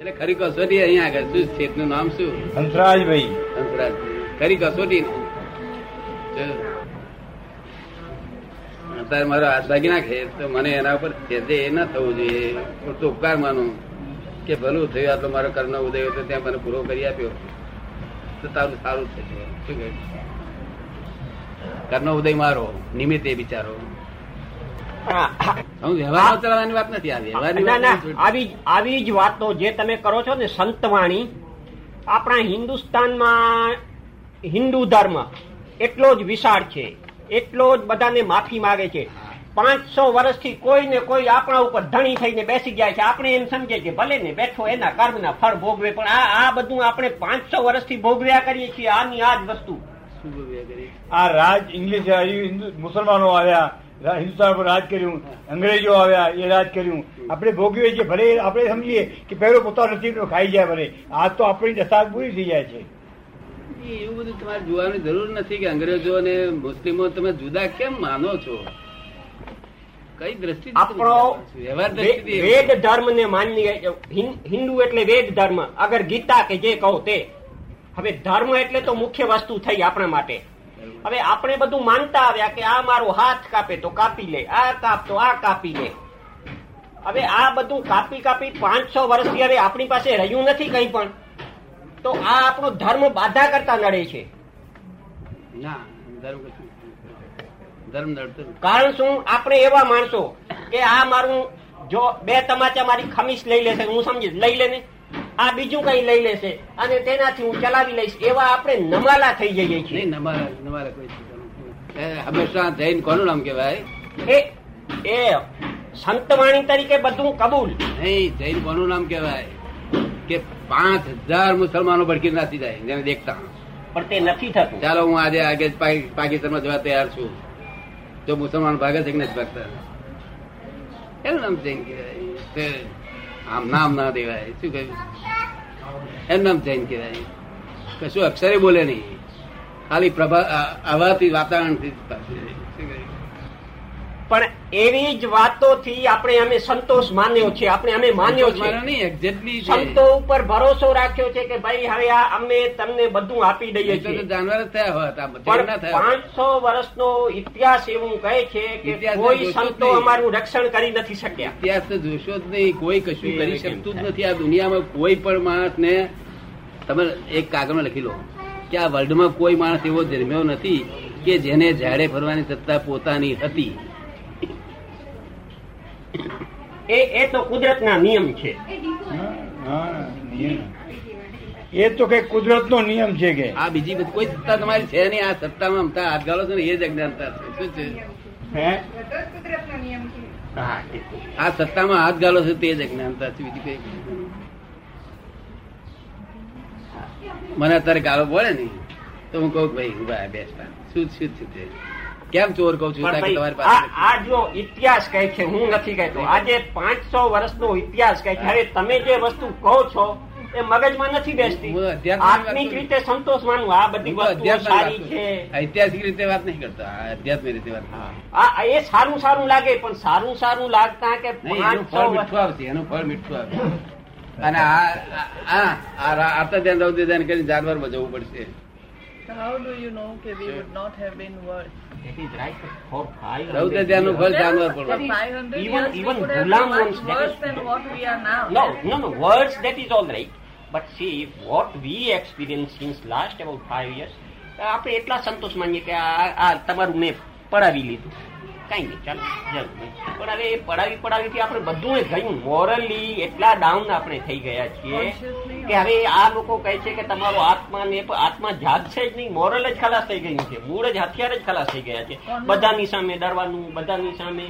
એટલે ખરી કસોટી અહીંયા આગળ શું છે? નું નામ શું? હંસરાજભાઈ હંસરાજ ખરી કસોટી. અત્યારે મારો હાથ ભાગી નાખે તો મને એના ઉપર છેદે એ ના થવું જોઈએ. પૂરતો ઉપકાર માનું. કે ભલું થયું આટલો મારો કર્મ ઉદય હતો ત્યાં મને પૂરો કરી આપ્યો. તો તારું સારું થશે. શું કર્મ ઉદય મારો નિમિત્તે બિચારો વ્યવહાર ચલાવવાની વાત નથી આ. આવી જ આવી જ વાતો જે તમે કરો છો ને સંતવાણી આપણા હિન્દુસ્તાનમાં હિન્દુ ધર્મ એટલો જ વિશાળ છે એટલો જ બધાને માફી માંગે છે. પાંચસો વર્ષથી કોઈ ને કોઈ આપણા ઉપર ધણી થઈને બેસી ગયા છે. આપણે એમ સમજે કે ભલે ને બેઠો એના કર્મના ફળ ભોગવે પણ આ આ બધું આપણે પાંચસો વર્ષથી ભોગવ્યા કરીએ છીએ. આની આ જ વસ્તુ? આ રાજ ઇંગ્લિશ આવ્યું હિન્દુ મુસલમાનો આવ્યા. હિન્દુસ્તાન પર રાજ કર્યું અંગ્રેજો આવ્યા એ રાજ કર્યું. આપણે ભોગવીએ છીએ ભલે આપણે સમજીએ કે પહેલો પોતાનો નસીબનો ખાઈ જાય ભલે. આ તો આપણી દશા પૂરી થઈ જાય છે. એવું બધું તમારે જોવાની જરૂર નથી કે અંગ્રેજો અને મુસ્લિમો તમે જુદા કેમ માનો છો? કઈ દ્રષ્ટિ આપણો વેદ ધર્મ ને માન્ય હિન્દુ એટલે વેદ ધર્મ. અગર ગીતા કે જે કહો તે. હવે ધર્મ એટલે તો મુખ્ય વસ્તુ થઈ આપણા માટે. હવે આપણે બધું માનતા આવ્યા કે આ મારો હાથ કાપે તો કાપી લે આ કાપ તો આ કાપી લે. હવે આ બધું કાપી કાપી પાંચસો વર્ષથી હવે આપણી પાસે રહ્યું નથી કંઈ પણ. તો આ આપણો ધર્મ બાધા કરતા નડે છે. ના ધર્મ. કારણ શું? આપણે એવા માણસો કે આ મારું જો બે તમાચા મારી ખમીસ લઈ લેશે હું સમજીશ લઈ લે ને. આ બીજું કઈ લઈ લેશે અને તેનાથી હું ચલાવી લઈશ એવા આપણે નમાલા થઈ જઈએ છીએ. કોઈ હંમેશા જૈન કોનું નામ કેવાય એ એ સંતવાણી તરીકે બધું કબૂલ. નહીં જૈન કોનું નામ કેવાય કે પાંચ હજાર મુસલમાનો ભડકી નાસી જાય જેને દેખતા પણ તે નથી થતું. ચાલો હું આજે આગે પાકિસ્તાનમાં જવા તૈયાર છું. તો મુસલમાન ભાગે છે કે નથી ભાગતા? એનું નામ જૈન કહેવાય. આમ નામ ના દેવાય. શું કહ્યું? એમ નામ જૈન કહેવાય. કશું અક્ષરે બોલે નહીં. ખાલી પ્રભા આવાથી વાતાવરણથી? પણ એવી જ વાતોથી આપણે અમે સંતોષ માન્યો છે. આપણે અમે માન્યો છે. સંતો ઉપર ભરોસો રાખ્યો છે કે ભાઈ હવે આ અમે તમને બધું આપી દઈએ છીએ. જાનવર થયા હોત. પાંચસો વર્ષનો ઇતિહાસ એવું કહે છે કે કોઈ સંતો અમારું રક્ષણ કરી નથી શક્યા. ઇતિહાસ તો જોશો જ નહીં. કોઈ કશું કરી શકતું જ નથી આ દુનિયામાં. કોઈ પણ માણસને તમે એક કાગળમાં લખી લો કે આ વર્લ્ડમાં કોઈ માણસ એવો જન્મ્યો નથી કે જેને ઝાડે ફરવાની સત્તા પોતાની હતી. એ એ તો કુદરતના નિયમ છે. એ તો કઈ કુદરત નો નિયમ છે કે. આ બીજી બધી કોઈ સત્તા તમારી છે નહીં આ સત્તામાં અમતા હાથ ગાળો છે ને એ જ અજ્ઞાનતા છે. શું છે? હે? આ સત્તામાં હાથ ગાળો છે તે જ અજ્ઞાનતા છે બીજી કઈ? મને અત્યારે ગાળો પડે ને તો હું કહું ભાઈ બેસ્ટ બેસતા. શું શું છે તે? કેમ ચોર કહું છું આ જો ઇતિહાસ કહે છે હું નથી કહેતો આજે પાંચસો વર્ષનો ઇતિહાસ કહે છે હવે તમે જે વસ્તુ કહો છો એ મગજમાં નથી બેસતી આત્મિક રીતે સંતોષ માનવું આ બધી સારી. છે ઐતિહાસિક રીતે વાત નહીં કરતો આધ્યાત્મિક રીતે વાત એ સારું સારું લાગે પણ સારું સારું લાગતા કે ફળ મીઠું આવશે એનું ફળ મીઠું આવશે અને આ આ આ ધ્યાન રૌદ્ર ધ્યાન કરીને જાનવર જવું પડશે how do you know that we would not have been worse? It is right for five રૌદ્ર ધ્યાનનું ફળ જાનવર For પડવાનું 500 Even- years, we even could have Ghulam been ones, much that worse is- than what we are now. No, no, no. Words that is all right. But see, what we experienced since last about five years, આપણે એટલા સંતોષ માનીએ કે આ તમારું મેં પડાવી લીધું કઈ નહીં ચાલો ચાલો પણ હવે એ પડાવી પડાવીથી આપણે બધું ગયું મોરલી એટલા ડાઉન આપણે થઈ ગયા છીએ કે હવે આ લોકો કહે છે કે તમારો આત્મા ને આત્મા જાત છે જ નહીં મોરલ જ ખલાસ થઈ ગયું છે. મૂળ જ હથિયાર જ ખલાસ થઈ ગયા છે. બધાની સામે ડરવાનું બધાની સામે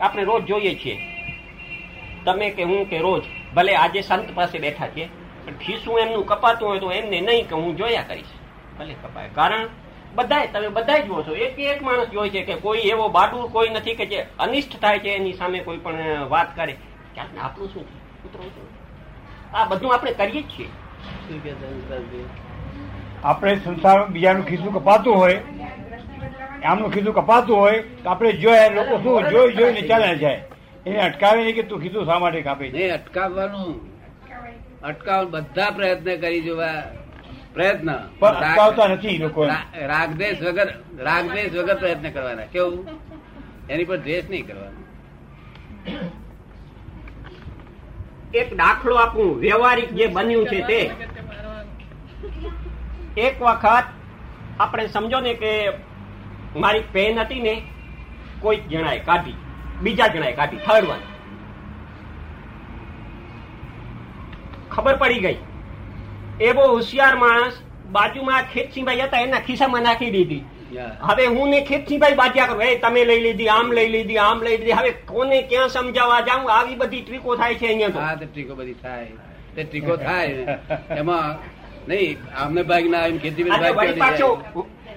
આપણે રોજ જોઈએ છીએ. તમે કે હું કે રોજ ભલે આજે સંત પાસે બેઠા છે પણ ખીસું એમનું કપાતું હોય તો એમને નહીં કે હું જોયા કરીશ. ભલે કપાય. કારણ બધાય તમે બધાય જુઓ છો. એક એક માણસ જોઈ છે કે કોઈ એવો બાડુર કોઈ નથી કે જે અનિષ્ટ થાય છે એની સામે કોઈ પણ વાત કરે. ક્યાંક ને આપણું શું કૂતરો શું? આ બધું આપણે કરીએ જ છીએ. કે? આપણે સંસાર બીજાનું ખીસું કપાતું હોય આમનું ખીસું કપાતું હોય તો આપણે જોયા લોકો શું જોઈ જોઈને ચાલે જાય. એને અટકાવે નહીં કે તું ખીસું શા માટે કાપે નહીં અટકાવવાનું. અટકાવ બધા પ્રયત્ન કરી જોવા. પ્રયત્ન. પણ નથી એ લોકો રા- વગર રાગદેશ વગર પ્રયત્ન કરવાના. કેવું? એની પર દ્વેષ નહીં કરવાનો. એક દાખલો આપું. વ્યવહારિક જે બન્યું છે તે. એક વખત આપણે સમજો ને કે મારી પેન હતી ને કોઈક જણાએ કાઢી. બીજા જણાએ કાઢી. થર્ડ વન ખબર પડી ગઈ. એવો હોશિયાર માણસ બાજુમાં ખેતસિંહભાઈ હતા એના ખિસ્સામાં નાખી દીધી. હવે હું ને ખેતસિંહભાઈ બાજ્યા કરું. એ તમે લઈ લીધી આમ લઈ લીધી આમ લઈ લીધી. હવે કોને ક્યાં સમજાવવા જાઉં? આવી બધી ટ્રીકો થાય છે અહીંયા હા તે ટ્રીકો બધી થાય. તે ટ્રીકો થાય. એમાં નહીં આમને ભાગ ના આવે ખેતી પાછો.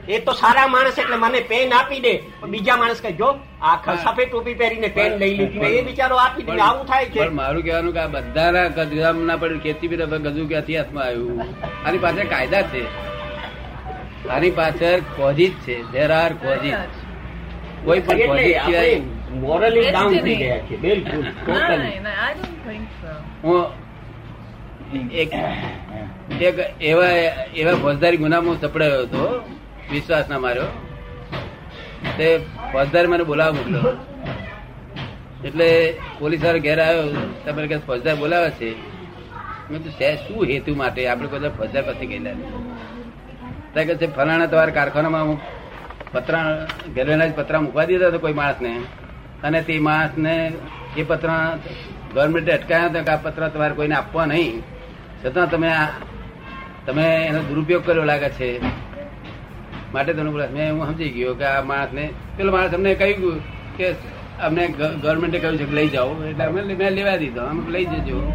એ તો સારા માણસ એટલે મને પેન આપી દે. બીજા માણસ કે જો આ સફેદ ટોપી પહેરીને પેન લઈ લીધી. એ બિચારો આપી દે આવું થાય છે. મારું કહેવાનું કે આ બધાના ગજામ ના પડે ખેતી બી ગજુ ક્યાંથી હાથમાં આવ્યું. આની પાછળ કાયદા છે. આની પાછળ કોઝિજ છે. ધેર આર કોઝિજ કોઈ પણ એટલે સિવાય મોરલી ડાઉન થઈ ગયા છે બિલકુલ ટોટલ. હું એક એવા એવા ફોજદારી ગુનામાં સપડાયો હતો. વિશ્વાસ ના માર્યો. તે ફોજદાર મને બોલાવવા મોકલ્યો. એટલે પોલીસ વાળો ઘેર આવ્યો. તમે કે ફોજદાર બોલાવે છે? "શે- હેતુ માટે આપણે દી ફોજદાર પાસે ગયેલા ત્યાં કે છે, ફલાણા તમારા કારખાનામાં હું પતરા ગેલેના જ પતરા મૂકવા દીધા હતા કોઈ માણસને. અને તે માણસને એ પતરા ગવર્મેન્ટે અટકાયા હતા કે આ પત્ર તમારે કોઈને આપવા નહીં. છતાં તમે આ, તમે એનો દુરુપયોગ કર્યો લાગે છે. માટે તમને બોલા મેં હું સમજી ગયો કે આ માણસને પેલો માણસ અમને કહ્યું કે અમને ગવર્મેન્ટે કહ્યું છે કે લઈ જાઓ. એટલે અમે મેં લેવા દીધો. અમે લઈ જજો.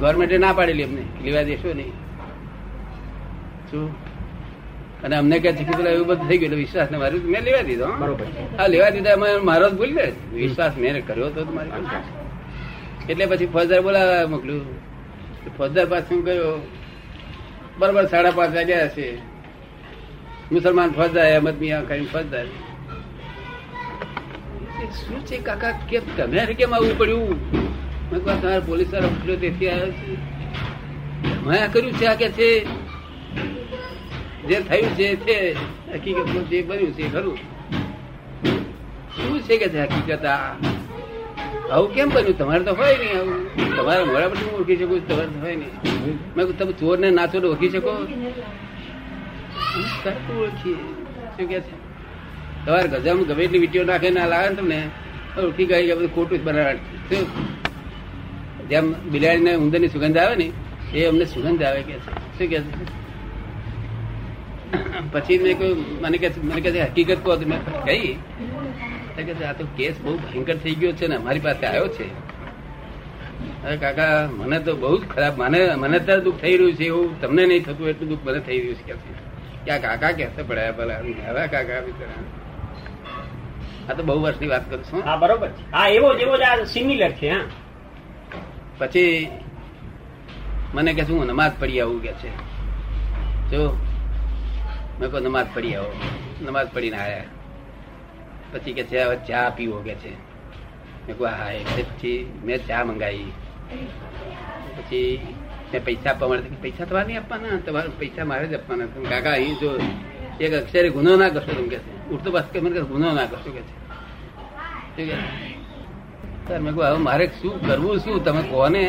ગવર્મેન્ટે ના પાડેલી અમને. લેવા દેશો નહીં. શું? અને અમને કહે છે કે પેલા એવું બધું થઈ ગયું વિશ્વાસ ને મારું મેં લેવા દીધો. બરોબર. હા લેવા દીધા અમે મારો જ ભૂલી ને. વિશ્વાસ મેં કર્યો તો મારી એટલે પછી ફોજદાર બોલાવા મોકલ્યું. ફોજદાર પાછું ગયો. બરોબર સાડા પાંચ વાગ્યા હશે. મુસલમાન ફોજદાર અહેમદ મિયા કઈ એ શું છે કાકા? કેમ તમે કેમ આવવું પડ્યું? મેં કહ્યું, તમારે પોલીસવાળા ઉઠ્યો તેથી આવ્યો છે. મેં આ કર્યું છે આ કે છે? જે થયું છે તે હકીકતમાં જે બન્યું છે ખરું. શું છે કે છે હકીકત આ? આવું કેમ બન્યું? તમારે તો હોય નહીં આવું. તમારા મોડા પર હું ઓળખી શકું તમારે તો હોય નહીં. મેં તમે ચોર ને નાચો ઓળખી શકો? તરત ઓળખીએ શું કે છે તમારે ગજામાં ગમે એટલી વીટીઓ નાખે ના લાવે ને તમને ઉઠી ગઈ બધું ખોટું જ બનાવે જેમ બિલાડીને ઉંદરની સુગંધ આવે ને, એ અમને સુગંધ આવે કે છે. શું કે છે? પછી મેં કહ્યું મને કે મને કે હકીકત કહો તો મેં કહી. તો કે આ તો કેસ બહુ ભયંકર થઈ ગયો છે ને, અમારી પાસે આવ્યો છે. અરે કાકા, મને તો બહુ જ ખરાબ, મને મને અત્યારે દુઃખ થઈ રહ્યું છે એવું, તમને નહીં થતું, એટલું દુઃખ મને થઈ રહ્યું છે કે છે. કે આ કાકા કેસે પડ્યા પેલા હવે કાકા બિચારા આ તો બહુ વર્ષની વાત કરું છું હા. બરોબર હા એવો જેવો જ આ સિમિલર છે હા. પછી મને કે શું નમાજ પડી આવું કે છે? જો મેં કહું નમાજ પડી આવો. નમાજ પડીને આવ્યા પછી કે છે હવે ચા પીવો કે છે? મેં કહું હા એટલે પછી મેં ચા મંગાવી. પછી મેં પૈસા આપવા માટે. પૈસા તમારે નહીં આપવાના તમારે પૈસા મારે જ આપવાના. તમે કાકા અહીં જો એક અક્ષરે ગુનો ના કરશો તમે કે ઉઠતો પાસ કે મને ગુનો ના કરશો, કે સર, મેં કહું હવે મારે શું કરવું, શું? તમે કોને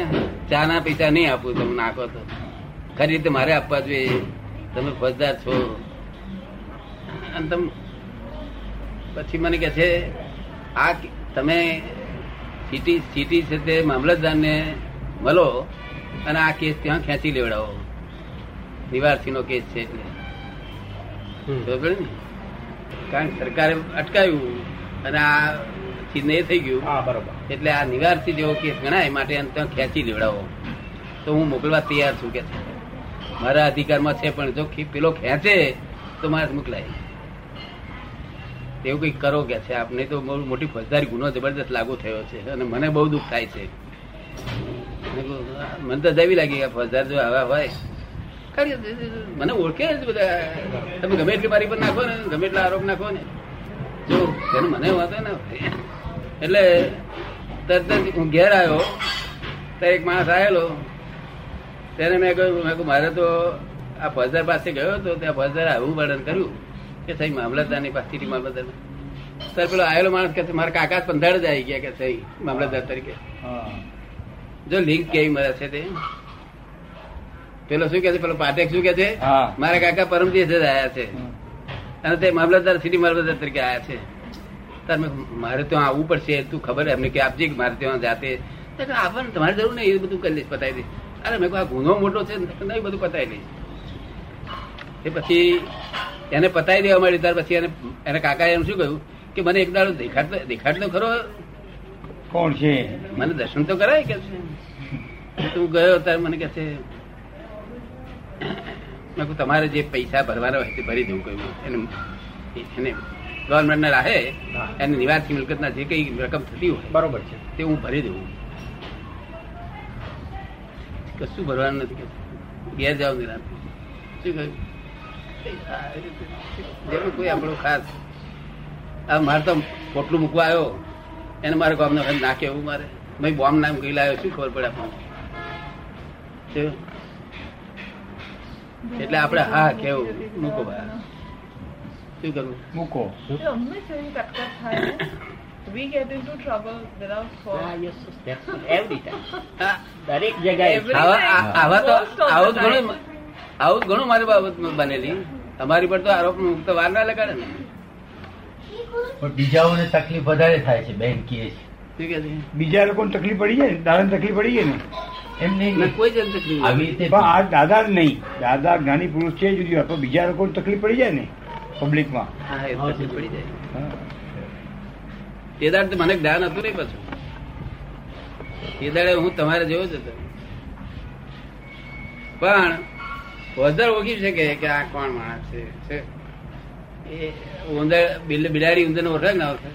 ચા ના પૈસા નહીં આપું, તમે નાખો તો. ખરી રીતે મારે આપવા જોઈએ. તમે ફજદાર છો. અને તમ પછી મને કે છે, આ તમે સિટી સિટી છે તે મામલતદારને મળો અને આ કેસ ત્યાં ખેંચી લેવડાવો. નિવારસીનો કેસ છે એટલે. ને? કારણ કે સરકારે અટકાવ્યું અને આ ચીજ એ થઈ ગયું. બરોબર. એટલે આ નિવારસી જેવો કેસ ગણાય માટે ત્યાં ખેંચી લેવડાવો. તો હું મોકલવા તૈયાર છું કે છે. મારા અધિકારમાં છે પણ જો પેલો ખેંચે તો મારે મોકલાય. એવું કંઈક કરો કે છે. આપને તો બહુ મોટી ફોજદારી ગુનો જબરદસ્ત લાગુ થયો છે અને મને બહુ દુઃખ થાય છે. મને તો દેવી લાગી ગયા ફોજદાર જો આવા હોય. મને ઓળખે જ બધા. તમે ગમે એટલી મારી પર નાખો ને ગમે એટલા આરોપ નાખો ને. જો તેનો મને વાંધો ને એટલે તરત જ હું ઘેર આવ્યો. ત્યારે એક માણસ આવેલો. તેને મેં કહ્યું મેં કહ્યું મારે તો આ ફોજદાર પાસે ગયો તો ત્યાં ફોજદારે આવું વર્ણન કર્યું કે સાહેબ મામલતદારની પાસે સિટી મામલતદાર. સર પેલો આવેલો માણસ કે છે, મારા કાકા પંદર જ આવી ગયા કે સહી મામલતદાર તરીકે. હા. જો લિંક કેવી મળે છે તે? પેલો શું કે છે? પેલો પાટેક શું કે છે? મારા કાકા પરમ દિવસે જ આયા છે. અને તે મામલતદાર સિટી મામલતદાર તરીકે આયા છે. તમે મારે ત્યાં આવવું પડશે તું ખબર એમને કે આપજે મારે ત્યાં જાતે. કે તમારે જરૂર નહીં એ બધું કરી લઈશ પતાવી દઈશ. અરે મેં આ ગુનો મોટો છે નહીં બધું પતાવી લઈશ એ પછી એને પતાવી દેવા માંડી ત્યાર પછી એને એને કાકાએ એમ શું કહ્યું કે મને એક દાડો દેખાડ તો- દેખાડ તો ખરો? કોણ છે? મને દર્શન તો કરાય કે છે. તું ગયો ત્યારે મને કે છે મેં તમારે જે પૈસા ભરવાના હોય તે ભરી દઉં કહ્યું એને એને ગવર્મેન્ટના રાહે. એને નિવાસી મિલકતના જે કઈ રકમ થતી હોય બરોબર છે. તે હું ભરી દઉં. કશું ભરવાનું નથી કે ઘેર જાવ નિરાંત શું કહ્યું? જેવું કોઈ આપણું ખાસ. આ મારે તો પોટલું મૂકવા આવ્યો. એને મારે ગામના વખત નાખે એવું મારે. ભાઈ બોમ્બ નામ ગઈ લાવ્યો શું ખબર પડે આપણને? એટલે આપણે હા કેવું? મૂકો ભાઈ શું કરવું? મૂકો. ને. We get into trouble without દરેક જગ્યાએ. આવા તો ઘણું આવું જ ઘણું મારી બાબત બનેલી. અમારી પર તો આરોપ મુક્ત વાર ના લગાડે ને. પણ બીજાઓને તકલીફ વધારે થાય છે બેન કહે છે. કે બીજા લોકોને તકલીફ પડી જાય ને દાદાને તકલીફ પડી જાય ને. એમ નહીં કોઈ જ તકલીફ આવી રીતે પણ આ દાદા જ નહીં. દાદા જ્ઞાની પુરુષ છે જુદી વાત પણ બીજા લોકોને તકલીફ પડી જાય ને પબ્લિકમાં. હા પડી જાય. તે દાડે મને જ્ઞાન હતું નહીં પાછું. તે દાડે હું તમારે જેવો જ હતો. પણ વધારે ઓળખી શકે કે આ કોણ માણસ છે છે? એ ઉંદર બિલાડી ઉંદર ને ઓળખે ના ઓળખે?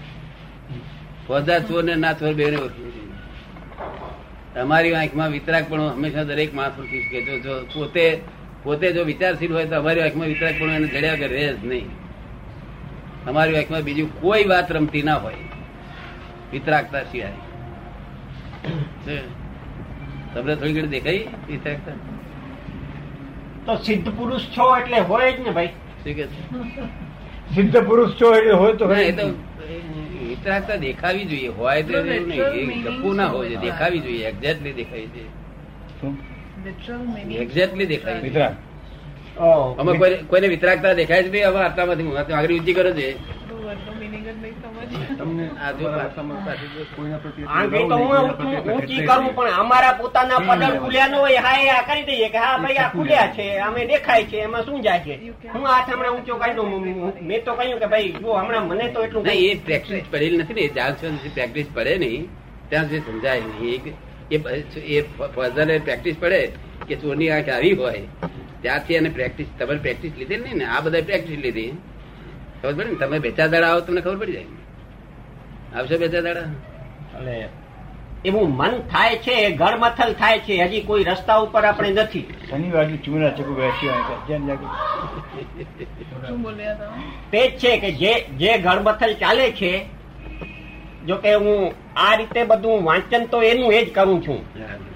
વધાર ચોર ને ના ચોર બે ઓળખી. તમારી આંખમાં વિતરાક પણ હંમેશા દરેક માણસ ઓળખી શકે જો જો પોતે પોતે જો વિચારશીલ હોય તો અમારી આંખમાં વિતરાક પણ એને જડ્યા કે રહે જ નહીં. અમારી આંખમાં બીજું કોઈ વાત રમતી ના હોય. વિતરાકતા સિવાય. છે. તમને થોડી ઘણી દેખાઈ વિતરાકતા તો સિદ્ધ પુરુષ છો એટલે હોય જ ને ભાઈ. શું કે છે? સિદ્ધ પુરુષ છો એટલે હોય તો ના, એ ખરી. તો વિતરાગતા દેખાવી જોઈએ હોય તો એવું નહીં ગપુ ના હોય છે દેખાવી જોઈએ એક્ઝેક્ટલી દેખાવી જોઈએ શું? Literal meaning. એક્ઝેક્ટલી દેખાય છે. વિતરાગ. અમે કોઈને વિતરાગતા દેખાય છે ભાઈ હવે આટલામાંથી આગળ ઊંચી કરો છે અમારા પોતાના પદળ ખુલ્યા ન હોય હા એ આ કરી દઈએ કે હા ભાઈ આ ખુલ્યા છે. અમે દેખાય છે એમાં શું જાય છે? હું હાથ હમણાં ઊંચો કાઢ્યો મેં તો કહ્યું કે ભાઈ જો હમણાં મને તો એટલું એ પ્રેક્ટિસ પડેલી નથી ને જ્યાં સુધી પ્રેક્ટિસ પડે નહીં ત્યાં સુધી સમજાય નહીં. એ એ ફર્ધર પ્રેક્ટિસ પડે કે ચોરની આંખ આવી હોય ત્યાંથી એને પ્રેક્ટિસ તમે પ્રેક્ટિસ લીધી નહીં ને આ બધા પ્રેક્ટિસ લીધી. ખબર પડે ને? તમે બેચા દાડા આવો તમને ખબર પડી જાય. આવશો બેચા દાડા? એટલે એવું મન થાય છે ગળમથલ થાય છે હજી કોઈ રસ્તા ઉપર આપણે નથી. શનિવારની ચૂના ચકુ બેસી? તે જ છે કે જે જે ગળમથલ ચાલે છે જો કે હું આ રીતે બધું વાંચન તો એનું એ જ કરું છું.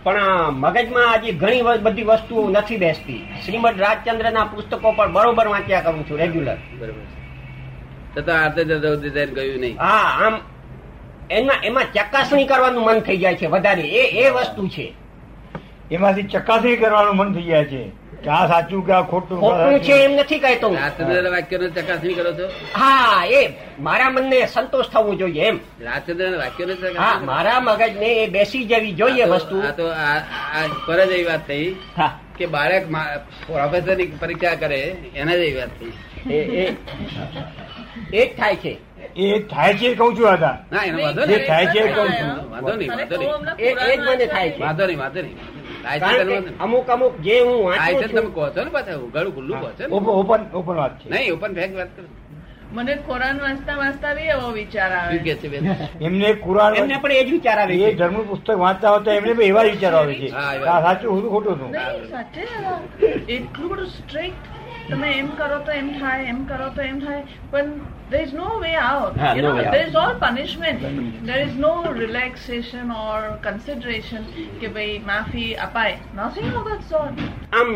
પણ મગજમાં હજી ઘણી બધી વસ્તુ નથી બેસતી. શ્રીમદ રાજચંદ્રના પુસ્તકો પણ બરોબર વાંચ્યા કરું છું રેગ્યુલર બરોબર છે તો તો આરતે ડિઝાઇન ગયું નહીં. હા આમ એમાં એમાં ચકાસણી કરવાનું મન થઈ જાય છે વધારે. એ એ વસ્તુ છે. એમાંથી ચકાસણી કરવાનું મન થઈ જાય છે કે આ સાચું કે આ ખોટું? ખોટું છે એમ નથી કહેતો. હું. રાજચંદ્ર વાક્યનો ચકાસણી કરો છો? હા એ મારા મનને સંતોષ થવો જોઈએ એમ. રાજચંદ્ર વાક્યનો હા ચકાસણી મારા મગજને એ બેસી જવી જોઈએ વસ્તુ. આ તો આ પર જ એવી વાત થઈ હા. કે બાળક પ્રોફેસરની પરીક્ષા કરે એના એવી વાત થઈ. એ જ થાય છે. એ થાય છે કહું છું દાદા. ના એનો વાંધો નહીં. થાય છે કહું છું. વાંધો નહીં. વાંધો નહીં એ જ મને થાય છે. વાંધો નહીં વાંધો નહીં. અમુક અમુક જે હું વાંચું છું તમે કહો છો ને પાછા ઉઘાડું ખુલ્લું કહો છો ને. ઓપન ઓપન વાત છે. નહીં ઓપન ફેક વાત કરો. મને કુરાન વાંચતા વાંચતા બી એવો વિચાર આવે. કે છે એમને કુરાન એમને પણ એ જ વિચાર આવે એ ધર્મ પુસ્તક વાંચતા હોતા એમને બી એવા વિચાર આવે છે. સાચું હું ખોટું. છું સાચે. એટલું બધું સ્ટ્રિક્ટ તમે એમ કરો તો એમ થાય એમ કરો તો એમ થાય પણ there is no way out. હા, you no know way out. there is all punishment. There is no relaxation or consideration કે ભાઈ માફી અપાય. Nothing of that sort. આમ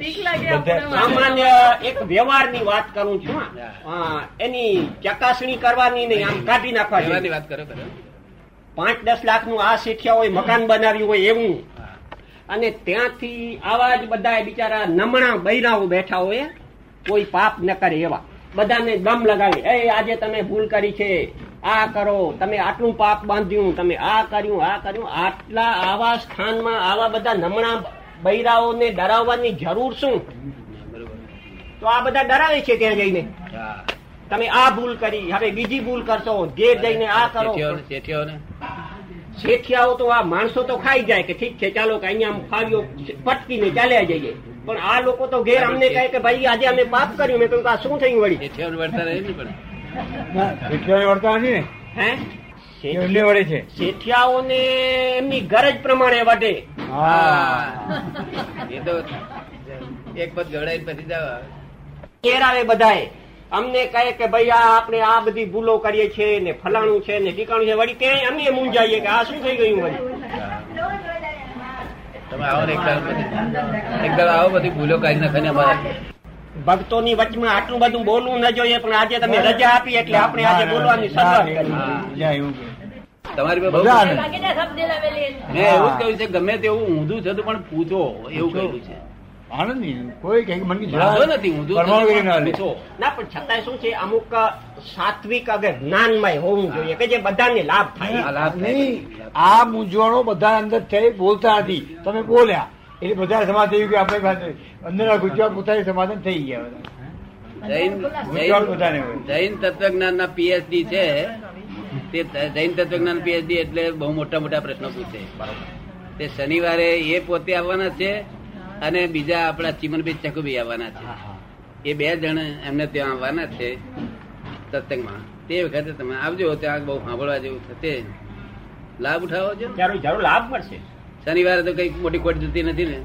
વીક લાગે સામાન્ય એક વ્યવહારની વાત કરું છું એની ચકાસણી કરવાની નહીં આમ કાઢી નાખવાની વાત કરો પાંચ દસ લાખનું આ શીખ્યા હોય મકાન બનાવ્યું હોય એવું. અને ત્યાંથી આવા જ બધા બિચારા નમણા બૈરાઓ બેઠા હોય કોઈ પાપ ન કરે એવા. બધાને દમ લગાવી એ આજે તમે ભૂલ કરી છે. આ કરો. તમે આટલું પાપ બાંધ્યું. તમે આ કર્યું આ કર્યું. આટલા આવા સ્થાનમાં આવા બધા નમણા બૈરાઓને ડરાવવાની જરૂર શું? તો આ બધા ડરાવે છે ત્યાં જઈને. તમે આ ભૂલ કરી હવે બીજી ભૂલ કરશો. ઘેર જઈને આ કરો. શેઠિયાઓ તો આ માણસો તો ખાઈ જાય કે ઠીક છે ચાલો કે અહીંયા ફાવ્યો પટકીને ચાલ્યા જઈએ. પણ આ લોકો તો ઘેર અમને કહે કે ભાઈ આજે અમે પાપ કર્યું મેં કહ્યું આ શું થયું વળી? શેઠિયાઓને નથી ને? હે? એમને શેઠિયાઓને ગરજ પ્રમાણે વટે એ તો એક પદ ગવડાવીને પછી જાવ ઘેર આવે બધાએ. અમને કહે કે ભાઈ આ આપણે આ બધી ભૂલો કરીએ છીએ ને ફલાણું છે ને ટીકાણું છે વળી ક્યાંય અમે મૂંઝાઈએ કે આ શું થઈ ગયું વળી? તમે આવો ને બધી ભૂલો કાઢી અમારે. ભક્તોની વચમાં આટલું બધું બોલવું ન જોઈએ પણ આજે તમે રજા આપી એટલે આપણે આજે બોલવાની શરૂઆત. તમારી બહુ મેં એવું જ કહ્યું છે ગમે તેવું ઊંધું થતું પણ પૂછો એવું કહ્યું છે. આનંદ નહીં કોઈ કઈ મન નથી. પૂછો. ના પણ છતાંય શું છે અમુક સાત્વિક અગર જ્ઞાનમય હોવું જોઈએ કે જે બધાને લાભ થાય. લાભ નહીં. આ મૂંઝવણો બધા અંદર થઈ બોલતા નથી. તમે બોલ્યા. એટલે બધા સમાજ થયું કે આપણે પાસે અંદર ગુજરાત પોતાની સમાધાન થઈ ગયા બધા. જૈન તત્વજ્ઞાન ના પીએચડી છે. તે જૈન તત્વજ્ઞાન પીએચડી એટલે બહુ મોટા મોટા પ્રશ્નો પૂછે. તે શનિવારે એ પોતે આવવાના છે અને બીજા આપણા ચીમનભાઈ ચકુભાઈ આવવાના છે. એ બે જણ એમને ત્યાં આવવાના છે સત્સંગમાં. તે વખતે તમે આવજો ત્યાં બહુ સાંભળવા જેવું થશે. લાભ ઉઠાવો છો? જરૂર લાભ મળશે. શનિવારે તો કઈ મોટી ખોટ જતી નથી ને?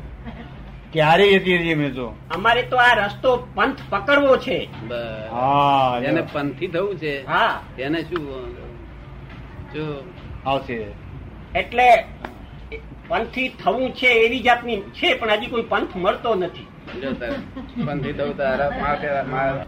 ક્યારેય જતી નથી અમે તો? અમારે તો આ રસ્તો પંથ પકડવો છે. બસ. હા એને પંથી થવું છે. હા. તેને શું શું આવશે. એટલે પંથી થવું છે એવી જાતની છે, પણ હજી કોઈ પંથ મળતો નથી. પંથી થવું તો હારા- મા- મા-